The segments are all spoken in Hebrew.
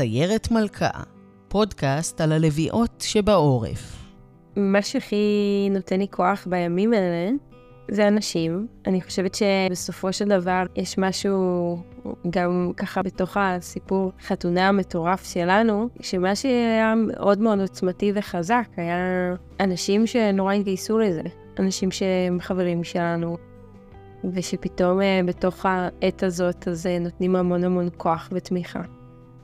סיירת מלכה, פודקאסט על הלוויות שבעורף. מה שהכי נותן לי כוח בימים האלה זה אנשים. אני חושבת שבסופו של דבר יש משהו גם ככה בתוך הסיפור חתונה המטורף שלנו, שמה שהיה מאוד מאוד עוצמתי וחזק היה אנשים שנורא התגייסו לזה. אנשים שהם חברים שלנו, ושפתאום אה, בתוך העת הזאת אז נותנים המון המון כוח ותמיכה.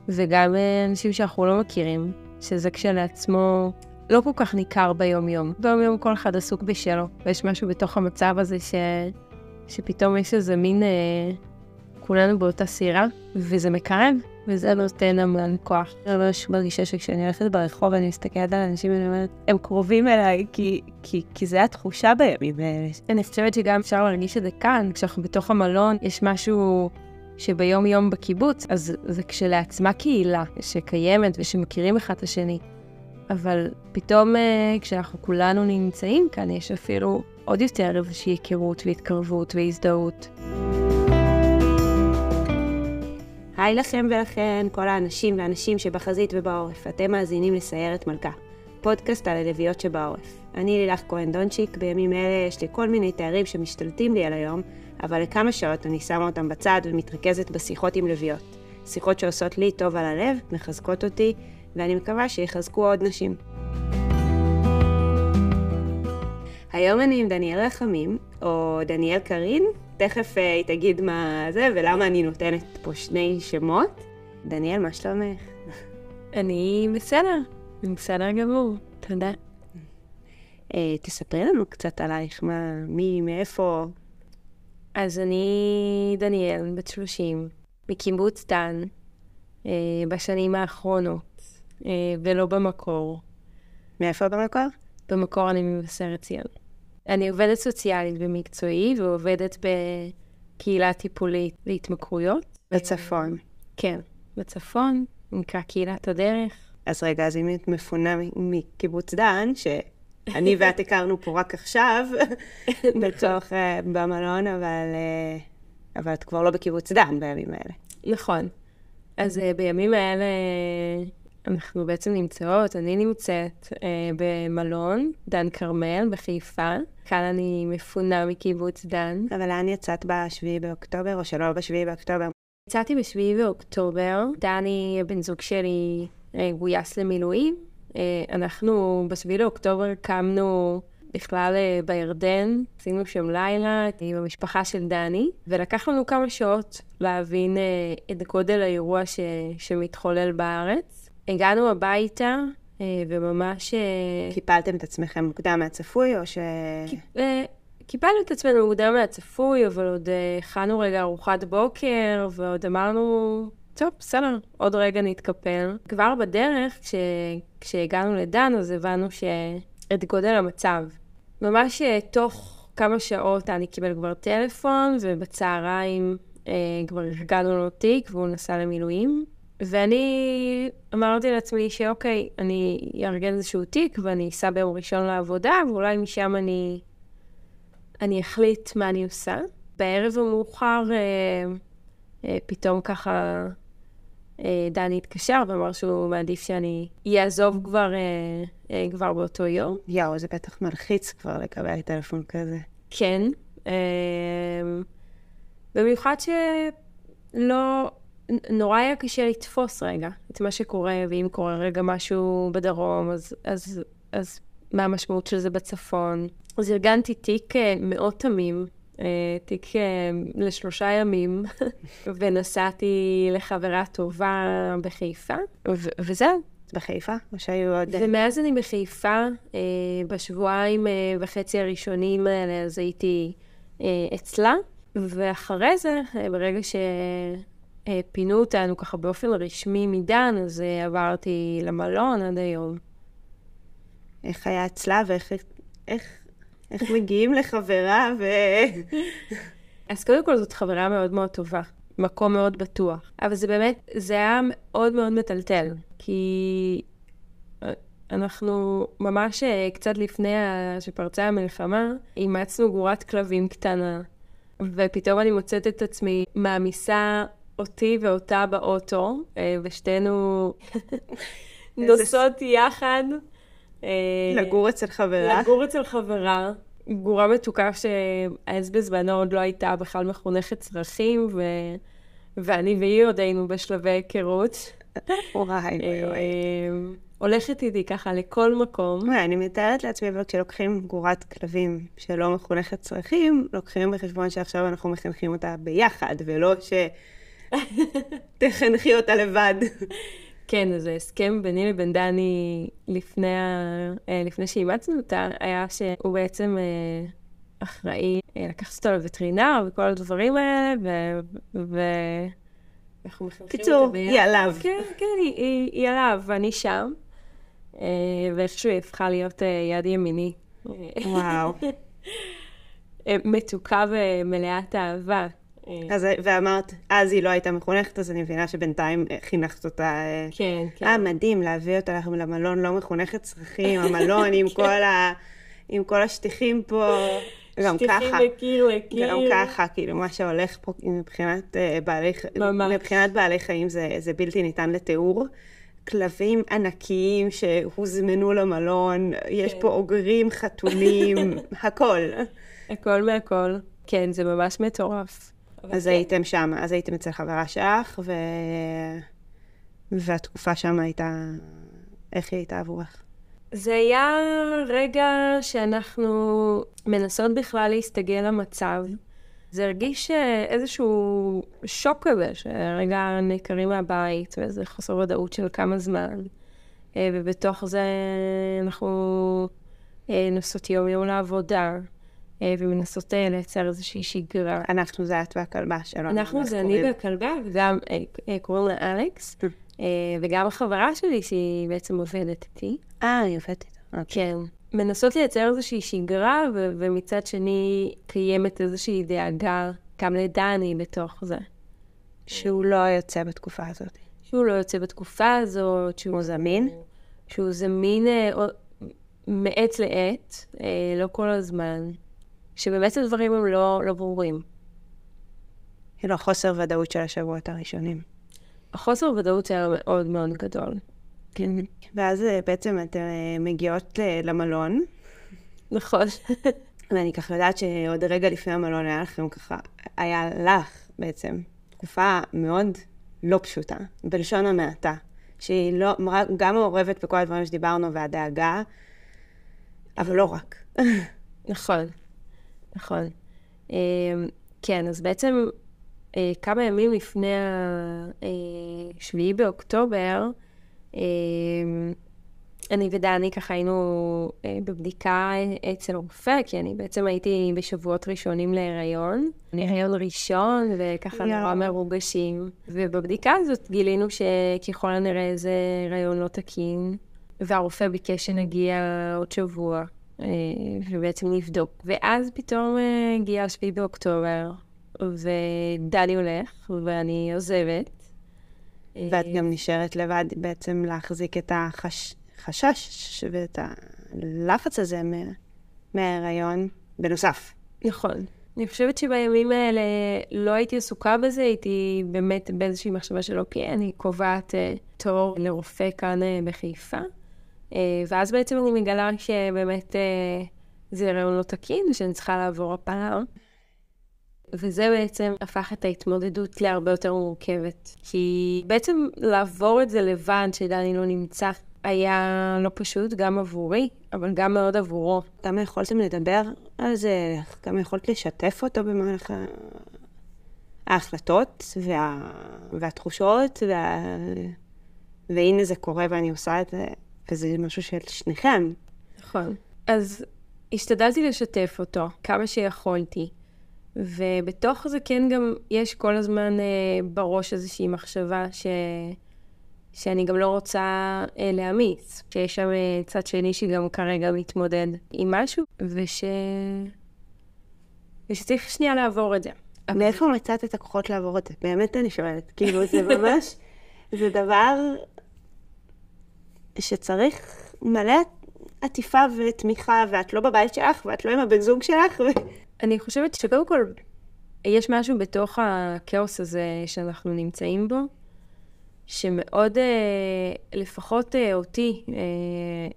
וגם אנשים שאנחנו לא מכירים, שזה כשלעצמו לא כל כך ניכר ביום-יום. ביום-יום כל אחד עסוק בשלו, ויש משהו בתוך המצב הזה ש... שפתאום יש איזה מין... אה... כולנו באותה סירה, וזה מקרב, וזה נותן המון כוח. אני ממש מרגישה שכשאני הולכת ברחוב ואני מסתכלת על אנשים, אני אומרת, הם קרובים אליי, כי, כי, כי זה התחושה בימים האלה. אני חושבת שגם אפשר להרגיש את זה כאן, כשאנחנו בתוך המלון, יש משהו שביום יום בקיבוץ, אז זה כשלעצמה קהילה שקיימת ושמכירים אחד את השני. אבל פתאום אה, כשאנחנו כולנו נמצאים כאן, יש אפילו עוד יותר איזושהי היכרות והתקרבות והזדהות. היי לכם ולכן, כל האנשים והנשים שבחזית ובעורף. אתם מאזינים לסיירת מלכה, פודקאסט על הלוויות שבעורף. אני לילך כהן דונצ'יק, בימים אלה יש לי כל מיני תארים שמשתלטים לי על היום, אבל לכמה שעות אני שמה אותם בצד ומתרכזת בשיחות עם לוויות. שיחות שעושות לי טוב על הלב, מחזקות אותי, ואני מקווה שיחזקו עוד נשים. היום אני עם דניאל רחמים, או דניאל קרין, תכף uh, היא תגיד מה זה ולמה אני נותנת פה שני שמות. דניאל, מה שלומך? אני בסדר, אני בסדר גמור, תודה. Uh, תספרי לנו קצת עלייך, מה, מי, מאיפה. אז אני דניאל, בת 30, מקיבוץ דן, uh, בשנים האחרונות, uh, ולא במקור. מאיפה במקור? במקור אני ממבשרת ציון. אני עובדת סוציאלית במקצועי ועובדת בקהילה טיפולית להתמכרויות. בצפון. כן, בצפון, נקרא קהילת הדרך. אז רגע, אז אם את מפונה מקיבוץ דן, שאני ואת הכרנו פה רק עכשיו, בתוך, uh, במלון, אבל, uh, אבל את כבר לא בקיבוץ דן בימים האלה. נכון. אז uh, בימים האלה אנחנו בעצם נמצאות, אני נמצאת אה, במלון, דן כרמל, בחיפה. כאן אני מפונה מקיבוץ דן. אבל לאן יצאת ב-7 באוקטובר, או שלא ב-7 באוקטובר? יצאתי ב-7 באוקטובר. דני, הבן זוג שלי, גויס למילואים. אה, אנחנו ב-7 באוקטובר קמנו בכלל אה, בירדן, עשינו שם לילה עם המשפחה של דני, ולקח לנו כמה שעות להבין אה, את גודל האירוע ש... שמתחולל בארץ. הגענו הביתה, וממש... קיפלתם את עצמכם מוקדם מהצפוי, או ש... קיפלנו את עצמנו מוקדם מהצפוי, אבל עוד הכנו רגע ארוחת בוקר, ועוד אמרנו, טוב, בסדר, עוד רגע נתקפל. כבר בדרך, כש... כשהגענו לדן, אז הבנו ש... את גודל המצב. ממש תוך כמה שעות אני קיבל כבר טלפון, ובצהריים אה, כבר ארגנו לו תיק, והוא נסע למילואים. ואני אמרתי לעצמי שאוקיי, אני אארגן איזשהו תיק ואני אסע ביום ראשון לעבודה, ואולי משם אני, אני אחליט מה אני עושה. בערב המאוחר אה, אה, פתאום ככה אה, דני התקשר ואמר שהוא מעדיף שאני אעזוב כבר, אה, אה, כבר באותו יום. יואו, זה בטח מלחיץ כבר לקבל טלפון כזה. כן. אה, במיוחד שלא... נורא היה קשה לתפוס רגע את מה שקורה, ואם קורה רגע משהו בדרום, אז, אז, אז מה המשמעות של זה בצפון. אז ארגנתי תיק אה, מאוד תמים, אה, תיק אה, לשלושה ימים, ונסעתי לחברה טובה בחיפה, ו- וזהו. בחיפה? או שהיו עוד... ומאז אני בחיפה, בשבועיים וחצי הראשונים האלה, אז הייתי אצלה, ואחרי זה, ברגע ש... אה, פינו אותנו ככה באופן רשמי מדן, אז אה, עברתי למלון עד היום. איך היה אצלה ואיך איך, איך מגיעים לחברה ו... אז קודם כל זאת חברה מאוד מאוד טובה, מקום מאוד בטוח. אבל זה באמת, זה היה מאוד מאוד מטלטל, כי אה, אנחנו ממש קצת לפני שפרצה המלחמה, אימצנו גורת כלבים קטנה, ופתאום אני מוצאת את עצמי מעמיסה אותי ואותה באוטו, אה, ושתינו נוסעות יחד. אה, לגור אצל חברה. לגור אצל חברה. גורה מתוקה שאז בזמנו עוד לא הייתה בכלל מחונכת צרכים, ו... ואני והיא עוד היינו בשלבי היכרות. וואי, וואי, וואי. אה, הולכת איתי ככה לכל מקום. וואי, אני מתארת לעצמי, אבל כשלוקחים גורת כלבים שלא מחונכת צרכים, לוקחים בחשבון שעכשיו אנחנו מחנכים אותה ביחד, ולא שתחנכי אותה לבד. כן, אז ההסכם ביני לבין דני לפני. אה, לפני שאימצנו אותה, היה שהוא בעצם אה, אחראי אה, לקחת אותו לווטרינר וכל הדברים האלה, ו... ו... אנחנו מחנכים קיצור, אותה ביחד. היא עליו. כן, כן, היא, היא, היא עליו, ואני שם. ואיכשהו היא הפכה להיות יד ימיני. וואו. מתוקה ומלאת אהבה. אה, אז, ואמרת, אז היא לא הייתה מחונכת, אז אני מבינה שבינתיים אה, חינכת אותה. אה, כן, כן. אה, מדהים, להביא אותה למלון לא מחונכת צרכים, המלון עם כל, ה... עם כל השטיחים פה, גם ככה. שטיחים מקיר לקיר. גם ככה, כאילו, מה שהולך פה מבחינת, אה, בעלי, ממש. מבחינת בעלי חיים זה, זה בלתי ניתן לתיאור. כלבים ענקיים שהוזמנו למלון, יש כן. פה אוגרים, חתולים, הכל. הכל מהכל. כן, זה ממש מטורף. אז הייתם שם, אז הייתם אצל חברה שלך, ו... והתקופה שם הייתה... איך היא הייתה עבורך? זה היה רגע שאנחנו מנסות בכלל להסתגל למצב. זה הרגיש איזשהו שוק כזה, שרגע נעקרים מהבית, ואיזה חוסר ודאות של כמה זמן. אה, ובתוך זה אנחנו אה, נוסעות יום-יום לעבודה, ומנסות אה, לייצר איזושהי שגרה. אנחנו זה את והכלבה שלנו. אנחנו זה? אני והכלבה, וגם אה, אה, קוראים לה אלכס, אה, וגם החברה שלי שהיא בעצם עובדת איתי. אה, אני עובדת איתה. אוקיי. כן. מנסות לייצר איזושהי שגרה, ו- ומצד שני קיימת איזושהי דאגה גם לדני בתוך זה. שהוא לא יוצא בתקופה הזאת. שהוא לא יוצא בתקופה הזאת, שהוא הוא זמין? שהוא זמין אה, מעת לעת, אה, לא כל הזמן. שבאמת הדברים הם לא, לא ברורים. כאילו, חוסר ודאות של השבועות הראשונים. החוסר ודאות היה מאוד מאוד גדול. כן. ואז אה, בעצם אתן אה, מגיעות ל- למלון, נכון. ואני ככה יודעת שעוד רגע לפני המלון היה לכם ככה, היה לך בעצם תקופה מאוד לא פשוטה, בלשון המעטה, שהיא לא, גם מעורבת בכל הדברים שדיברנו והדאגה, אבל לא רק. נכון, נכון. אה, כן, אז בעצם אה, כמה ימים לפני ה-7 באוקטובר, אה, אני ודני ככה היינו אה, בבדיקה אצל רופא, כי אני בעצם הייתי בשבועות ראשונים להיריון. אני הריון ראשון, וככה יואו. נורא מרוגשים. ובבדיקה הזאת גילינו שככל הנראה זה הריון לא תקין, והרופא ביקש שנגיע עוד שבוע. אה, ובעצם נבדוק. ואז פתאום אה, הגיע השביעי באוקטובר, ודני הולך, ואני עוזבת. אה, ואת גם נשארת לבד בעצם להחזיק את החשש ואת הלחץ הזה מה- מההיריון, בנוסף. נכון. אני חושבת שבימים האלה לא הייתי עסוקה בזה, הייתי באמת באיזושהי מחשבה של אוקיי, אני קובעת אה, תור לרופא כאן אה, בחיפה. אה, ואז בעצם אני מגלה שבאמת אה, זה הריון לא תקין ושאני צריכה לעבור הפלה. וזה בעצם הפך את ההתמודדות להרבה יותר מורכבת. כי בעצם לעבור את זה לבד, שדני לא נמצא, היה לא פשוט, גם עבורי, אבל גם מאוד עבורו. כמה יכולתם לדבר על זה? כמה יכולת לשתף אותו במהלך ההחלטות וה... והתחושות? וה... והנה זה קורה ואני עושה את זה, וזה משהו של שניכם. נכון. אז השתדלתי לשתף אותו כמה שיכולתי, ובתוך זה כן גם יש כל הזמן אה, בראש איזושהי מחשבה ש... שאני גם לא רוצה אה, להעמיס, שיש שם אה, צד שני שגם כרגע מתמודד עם משהו, וש... ושצריך שנייה לעבור את זה. מאיפה מצאת את הכוחות לעבור את זה? באמת אני שואלת. כאילו, זה ממש, זה דבר שצריך מלא עטיפה ותמיכה, ואת לא בבית שלך, ואת לא עם הבן זוג שלך, ו... אני חושבת שקודם כל, יש משהו בתוך הכאוס הזה שאנחנו נמצאים בו, שמאוד, אה, לפחות אה, אותי, אה,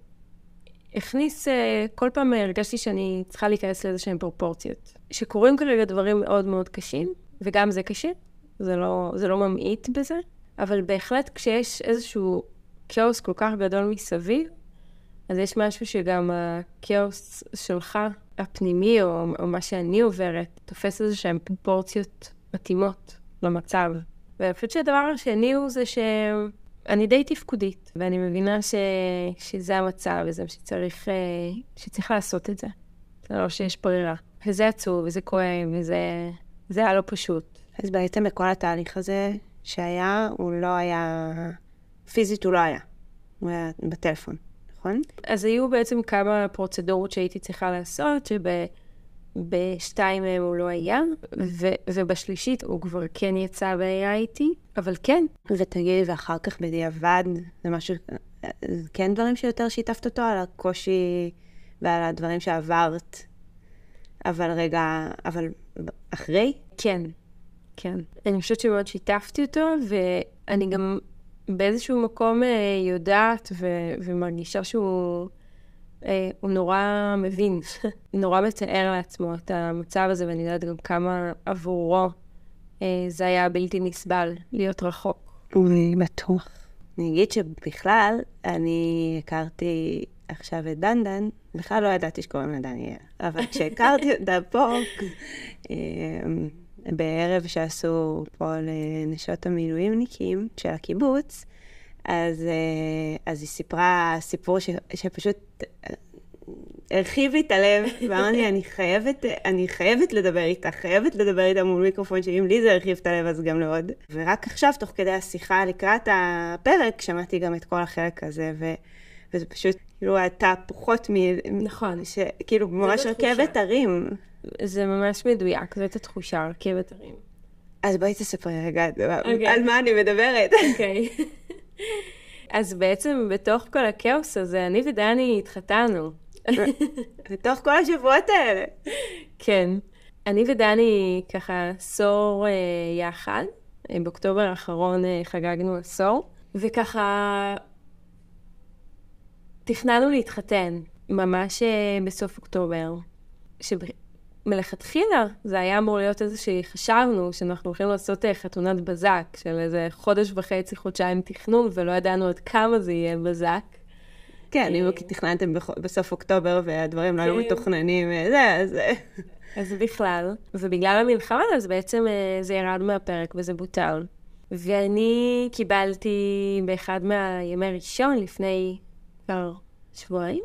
הכניס, כל פעם הרגשתי שאני צריכה להיכנס לאיזה שהן פרופורציות. שקורים כרגע דברים מאוד מאוד קשים, וגם זה קשה, זה לא, זה לא ממעיט בזה, אבל בהחלט כשיש איזשהו כאוס כל כך גדול מסביב, אז יש משהו שגם הכאוס שלך, הפנימי, או, או מה שאני עוברת, תופס איזה שהן פרופורציות מתאימות למצב. ואני חושבת שהדבר השני הוא זה שאני די תפקודית, ואני מבינה ש... שזה המצב, וזה שצריך, אה, שצריך לעשות את זה. זה לא שיש ברירה. וזה עצוב, וזה כואב, וזה זה היה לא פשוט. אז בעצם בכל התהליך הזה שהיה, הוא לא היה... פיזית הוא לא היה. הוא היה בטלפון, נכון? אז היו בעצם כמה פרוצדורות שהייתי צריכה לעשות, שבשתיים מהם הוא לא היה, ו- ובשלישית הוא כבר כן יצא והיה איתי, אבל כן. ותגידי, ואחר כך בדיעבד, זה משהו, זה כן דברים שיותר שיתפת אותו על הקושי ועל הדברים שעברת, אבל רגע, אבל אחרי? כן, כן. אני חושבת שמאוד שיתפתי אותו, ואני גם באיזשהו מקום אה, יודעת ו- ומרגישה שהוא אה, הוא נורא מבין, נורא מתאר לעצמו את המצב הזה, ואני יודעת גם כמה עבורו אה, זה היה בלתי נסבל להיות רחוק. אני בטוח. אני אגיד שבכלל, אני הכרתי עכשיו את דנדן, בכלל לא ידעתי שקוראים לה דניאל, אבל כשהכרתי אותה פה, בערב שעשו פה לנשות המילואימניקים של הקיבוץ, אז, אז היא סיפרה סיפור ש, שפשוט הרחיב לי את הלב, ואמרתי, אני אני חייבת לדבר איתה, חייבת לדבר איתה מול מיקרופון, שאם לי זה הרחיב את הלב, אז גם לעוד. ורק עכשיו, תוך כדי השיחה לקראת הפרק, שמעתי גם את כל החלק הזה, ו... וזה פשוט, כאילו, הייתה פחות מ... נכון. ש... כאילו, ממש רכבת הרים. זה ממש מדויק, זאת התחושה, רכבת הרים. אז בואי תספרי רגע okay. על מה אני מדברת. אוקיי. Okay. אז בעצם בתוך כל הכאוס הזה, אני ודני התחתנו. בתוך כל השבועות האלה. כן. אני ודני ככה עשור אה, יחד. אה, באוקטובר האחרון אה, חגגנו עשור, וככה תכננו להתחתן ממש אה, בסוף אוקטובר. מלכתחילה זה היה אמור להיות איזה שחשבנו שאנחנו הולכים לעשות אה, חתונת בזק של איזה חודש וחצי, חודשיים תכנון, ולא ידענו עד כמה זה יהיה בזק. כן, אם תכננתם בסוף אוקטובר והדברים לא היו כן. מתוכננים אה, אז... אז בכלל, ובגלל המלחמה אז בעצם אה, זה ירד מהפרק וזה בוטל. ואני קיבלתי באחד מהימי ראשון לפני כבר שבועיים,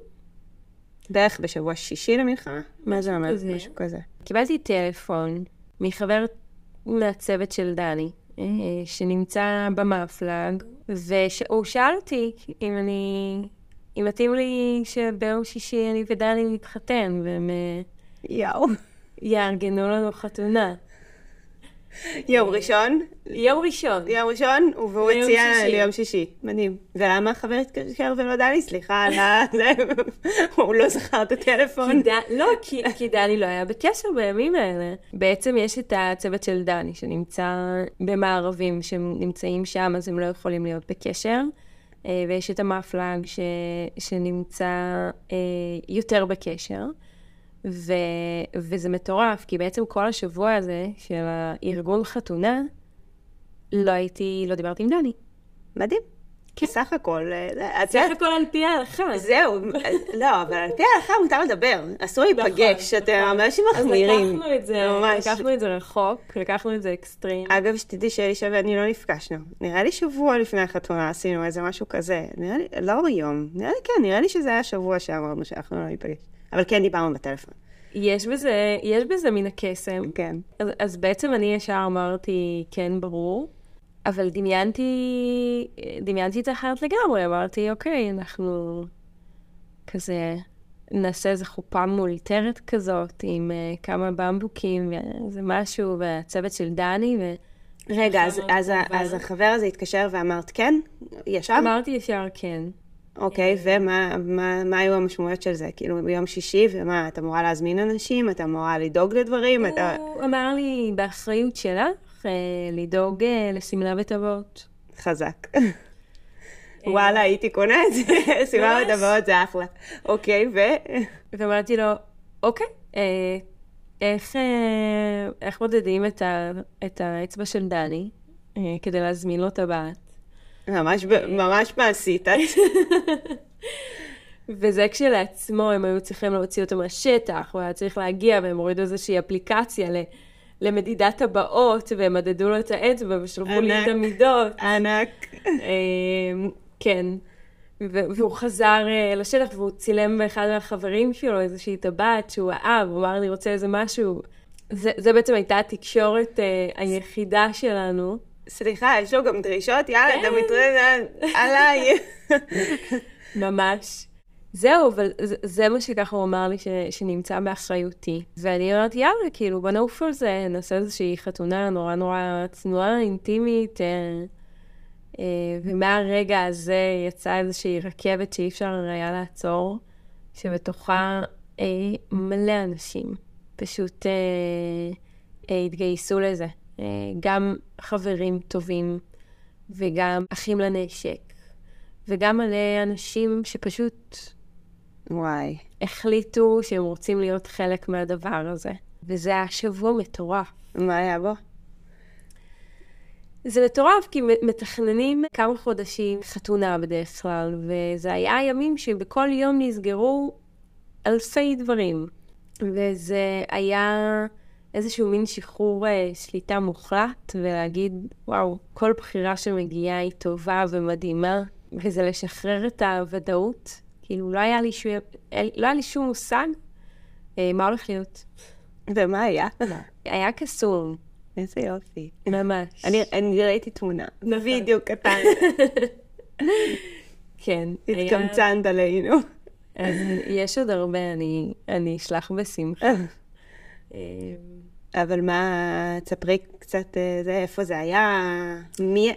בערך בשבוע שישי למלחמה? מה זה אומר? משהו כזה. קיבלתי טלפון מחבר מהצוות של דני, אה, שנמצא במפלג, והוא שאל אותי אם אני... אם מתאים לי שביום שישי אני ודני נתחתן, והם... אה, יאו. יארגנו לנו חתונה. יום ראשון? יום ראשון. יום ראשון, והוא הציע ליום שישי. מדהים. ולמה החבר התקשר ולא דני? סליחה, על זה, הוא לא זכר את הטלפון. לא, כי דני לא היה בקשר בימים האלה. בעצם יש את הצוות של דני, שנמצא במערבים, שנמצאים שם, אז הם לא יכולים להיות בקשר. אה, ויש את המפלג שנמצא אה, יותר בקשר. ו, וזה מטורף, כי בעצם כל השבוע הזה של הארגון חתונה, לא הייתי, לא דיברתי עם דני. מדהים. כי סך הכל... אה, סך הכל על פי ההלכה. זהו, לא, אבל על פי ההלכה מותר לדבר, אסור להיפגש, נכון, אתם נכון. אנשים מחמירים. אז לקחנו את זה, ממש. לקחנו את זה רחוק, לקחנו את זה אקסטרים. אגב, שתדעי שאלישע ואני לא נפגשנו. נראה לי שבוע לפני החתונה עשינו איזה משהו כזה. נראה לי, לא יום, נראה לי כן, נראה לי שזה היה שבוע שאמרנו שאנחנו לא ניפגש. אבל כן דיברנו בטלפון. יש בזה, יש בזה מן הקסם. כן. אז, אז בעצם אני ישר אמרתי, כן, ברור. אבל דמיינתי, דמיינתי את זה אחרת לגמרי, אמרתי, אוקיי, אנחנו כזה נעשה איזה חופה מאולתרת כזאת, עם uh, כמה במבוקים ואיזה משהו, והצוות של דני, ו... רגע, אז, אז, אז החבר הזה התקשר ואמרת כן? ישר? אמרתי ישר כן. אוקיי, ומה מה, מה היו המשמעויות של זה? כאילו, ביום שישי, ומה, את אמורה להזמין אנשים? את אמורה לדאוג לדברים? אתה... הוא אמר לי, באחריות שלך, אה, לדאוג אה, לשמלה וטבעות. חזק. וואלה, הייתי קונה את זה, ממש. וטבעות זה אחלה. אוקיי, ו... ואמרתי לו, אוקיי, אה, איך, אה, איך מודדים את, ה, את האצבע של דני אה, כדי להזמין לו טבעת? ממש, ב- ממש מעשית. את. וזה כשלעצמו, הם היו צריכים להוציא אותו מהשטח, הוא היה צריך להגיע, והם הורידו איזושהי אפליקציה ל, למדידת טבעות, והם מדדו לו את האצבע ושלחו לי את. המידות. ענק. אה, כן. והוא חזר אה, לשטח והוא צילם באחד מהחברים שלו איזושהי טבעת שהוא אהב, הוא אמר אני רוצה איזה משהו. זה, זה בעצם הייתה התקשורת אה, היחידה שלנו. סליחה, יש לו גם דרישות? יאללה, אתה כן. מתראה עליי. ממש. זהו, אבל זה, זה מה שככה הוא אמר לי ש, שנמצא באחריותי. ואני אמרתי, יאללה, כאילו, בוא נעוף על זה, נעשה איזושהי חתונה נורא נורא צנועה, אינטימית. אה, אה, ומהרגע הזה יצאה איזושהי רכבת שאי אפשר היה לעצור, שבתוכה אה, מלא אנשים פשוט אה, אה, התגייסו לזה. אה, גם חברים טובים וגם אחים לנשק. וגם מלא אנשים שפשוט וואי. החליטו שהם רוצים להיות חלק מהדבר הזה. וזה היה שבוע מטורף. מה היה בו? זה מטורף כי מתכננים כמה חודשים חתונה בדרך כלל, וזה היה ימים שבכל יום נסגרו אלפי דברים. וזה היה איזשהו מין שחרור אה, שליטה מוחלט, ולהגיד, וואו, כל בחירה שמגיעה היא טובה ומדהימה, וזה לשחרר את הוודאות. כאילו, לא היה לי, שו... לא היה לי שום מושג אה, מה הולך להיות. ומה היה? היה קסום, איזה יופי. ממש. אני, אני ראיתי תמונה. נכון. וידאו קטן. כן. התקמצנת עלינו. אז יש עוד הרבה, אני, אני אשלח בשמחה. אה, אבל מה, תספרי קצת, אה, זה, איפה זה היה? מי,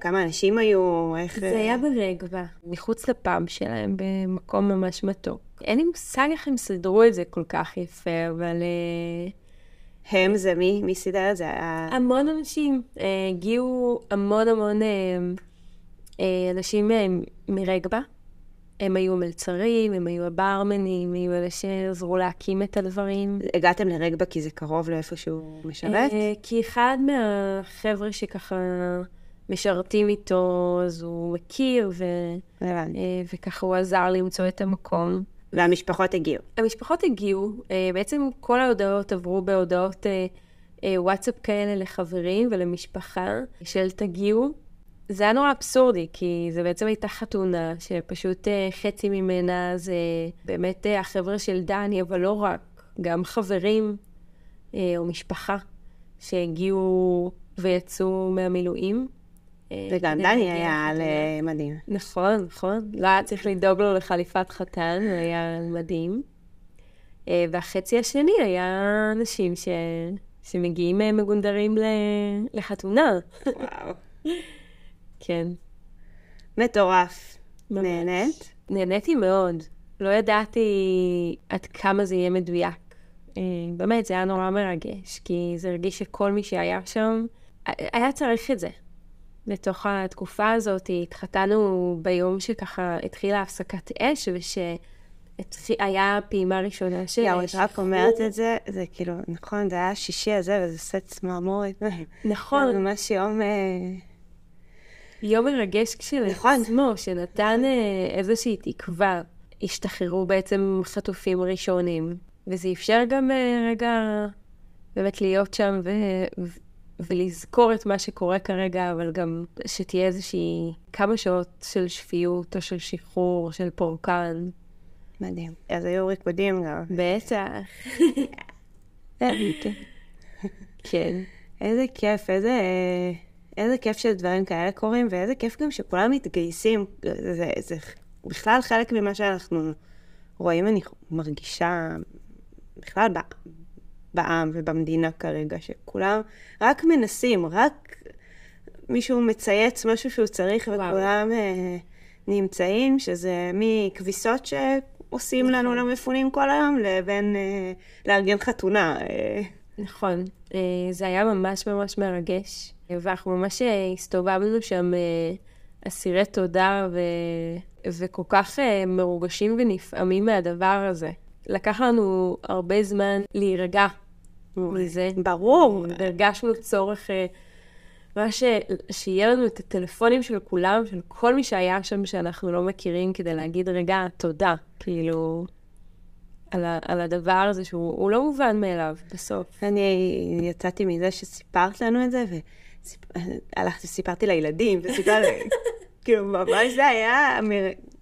כמה אנשים היו? איך... זה היה ברגבה, מחוץ לפאב שלהם, במקום ממש מתוק. אין לי מושג איך הם סידרו את זה כל כך יפה, אבל אה, הם זה מי? מי סידר את זה? המון אנשים, אה, הגיעו המון המון אה, אה, אנשים אה, מרגבה. הם היו מלצרים, הם היו הברמנים, היו אלה שעזרו להקים את הדברים. הגעתם לרגבה כי זה קרוב לאיפה שהוא משרת? אה, כי אחד מהחבר'ה שככה משרתים איתו, אז הוא מכיר, ו. אה, וככה הוא עזר למצוא את המקום. והמשפחות הגיעו. המשפחות הגיעו, אה, בעצם כל ההודעות עברו בהודעות וואטסאפ כאלה לחברים ולמשפחה של תגיעו. זה היה נורא אבסורדי, כי זה בעצם הייתה חתונה, שפשוט אה, חצי ממנה זה באמת אה, החבר'ה של דני, אבל לא רק, גם חברים אה, או משפחה שהגיעו ויצאו מהמילואים. וגם דני היה על מדהים. נכון, נכון. לא היה צריך לדאוג לו לחליפת חתן, הוא היה מדהים. והחצי השני היה אנשים ש... שמגיעים מגונדרים. לחתונה. וואו. כן. מטורף. ממש. נהנית? נהניתי מאוד. לא ידעתי עד כמה זה יהיה מדויק. אה, באמת, זה היה נורא מרגש, כי זה הרגיש שכל מי שהיה שם, היה צריך את זה. לתוך התקופה הזאת, התחתנו ביום שככה התחילה הפסקת אש, ושהיה פעימה ראשונה של יאו, את רק. אומרת את זה, זה כאילו, נכון, זה היה השישי הזה, וזה סט צמרמורת. נכון, זה ממש יום... אה, יום מרגש נכון. כשלעצמו, שנתן אה, איזושהי תקווה. השתחררו בעצם חטופים ראשונים, וזה אפשר גם אה, רגע באמת להיות שם ו... ו- ולזכור את מה שקורה כרגע, אבל גם שתהיה איזושהי כמה שעות של שפיות או של שחרור, של פורקן. מדהים. אז היו ריקודים גם. בטח. כן. איזה כיף, איזה... איזה כיף שדברים כאלה קורים, ואיזה כיף גם שכולם מתגייסים. זה, זה, זה בכלל חלק ממה שאנחנו רואים, אני מרגישה בכלל בעם ובמדינה כרגע, שכולם רק מנסים, רק מישהו מצייץ משהו שהוא צריך, וואו. וכולם... אה, נמצאים, שזה מכביסות שעושים לנו למפונים כל היום, לבין אה, לארגן חתונה. אה. נכון. אה, זה היה ממש ממש מרגש, ואנחנו ממש אה, הסתובבנו שם אה, אסירי תודה ו... וכל כך אה, מרוגשים ונפעמים מהדבר הזה. לקח לנו הרבה זמן להירגע מזה. ברור. הרגשנו צורך, אה, מה ש... שיהיה לנו את הטלפונים של כולם, של כל מי שהיה שם שאנחנו לא מכירים, כדי להגיד, רגע, תודה. כאילו, על, ה... על הדבר הזה שהוא הוא לא מובן מאליו, בסוף. אני יצאתי מזה שסיפרת לנו את זה, והלכתי וסיפרתי לילדים, וסיפרתי, כאילו, ממש זה היה...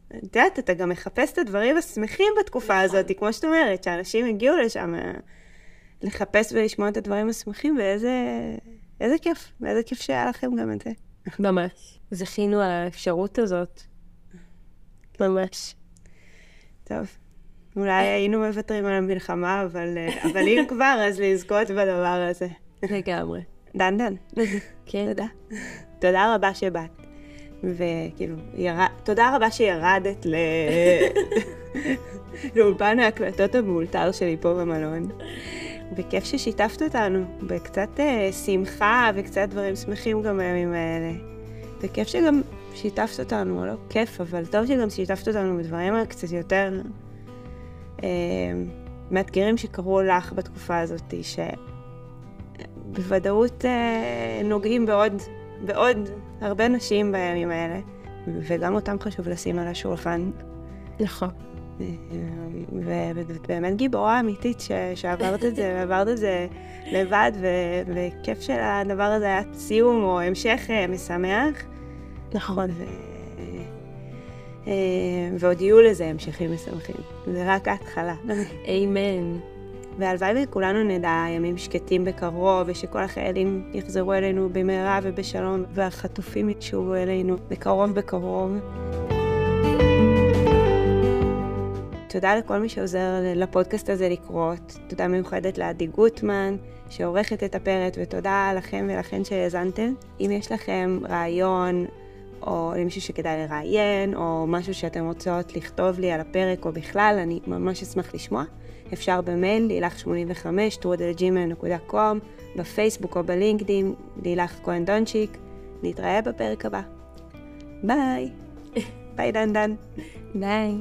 את יודעת, אתה גם מחפש את הדברים השמחים בתקופה הזאת, כמו שאת אומרת, שאנשים הגיעו לשם אה, לחפש ולשמוע את הדברים השמחים, ואיזה איזה כיף, ואיזה כיף שהיה לכם גם את זה. ממש. זכינו על האפשרות הזאת. ממש. טוב, אולי היינו מוותרים על המלחמה, אבל, אה, אבל אם כבר, אז לזכות בדבר הזה. לגמרי. דן דן. כן. תודה. תודה רבה שבאת. וכאילו, ירד... תודה רבה שירדת ל... לאולפן ההקלטות המאולתר שלי פה במלון. וכיף ששיתפת אותנו בקצת uh, שמחה וקצת דברים שמחים גם בימים האלה. וכיף שגם שיתפת אותנו, לא כיף, אבל טוב שגם שיתפת אותנו בדברים קצת יותר uh, מאתגרים שקרו לך בתקופה הזאת, שבוודאות uh, נוגעים בעוד, בעוד הרבה נשים בימים האלה, וגם אותם חשוב לשים על השולחן. נכון. ואת באמת גיבורה אמיתית שעברת את זה, ועברת את זה לבד, וכיף שלדבר הזה היה סיום או המשך אה, משמח. נכון. אה, ועוד יהיו לזה המשכים משמחים. זה רק ההתחלה. אמן. והלוואי וכולנו נדע ימים שקטים בקרוב, ושכל החיילים יחזרו אלינו במהרה ובשלום, והחטופים ישובו אלינו בקרוב בקרוב. תודה לכל מי שעוזר לפודקאסט הזה לקרות. תודה מיוחדת לעדי גוטמן, שעורכת את הפרק, ותודה לכם ולכן שהאזנתם. אם יש לכם רעיון, או למישהו שכדאי לראיין, או משהו שאתם רוצות לכתוב לי על הפרק, או בכלל, אני ממש אשמח לשמוע. אפשר במייל, לילך 85 שטרודל gmail.com, בפייסבוק או בלינקדאין, לילך כהן דונצ'יק. נתראה בפרק הבא. ביי. ביי דן דן. ביי.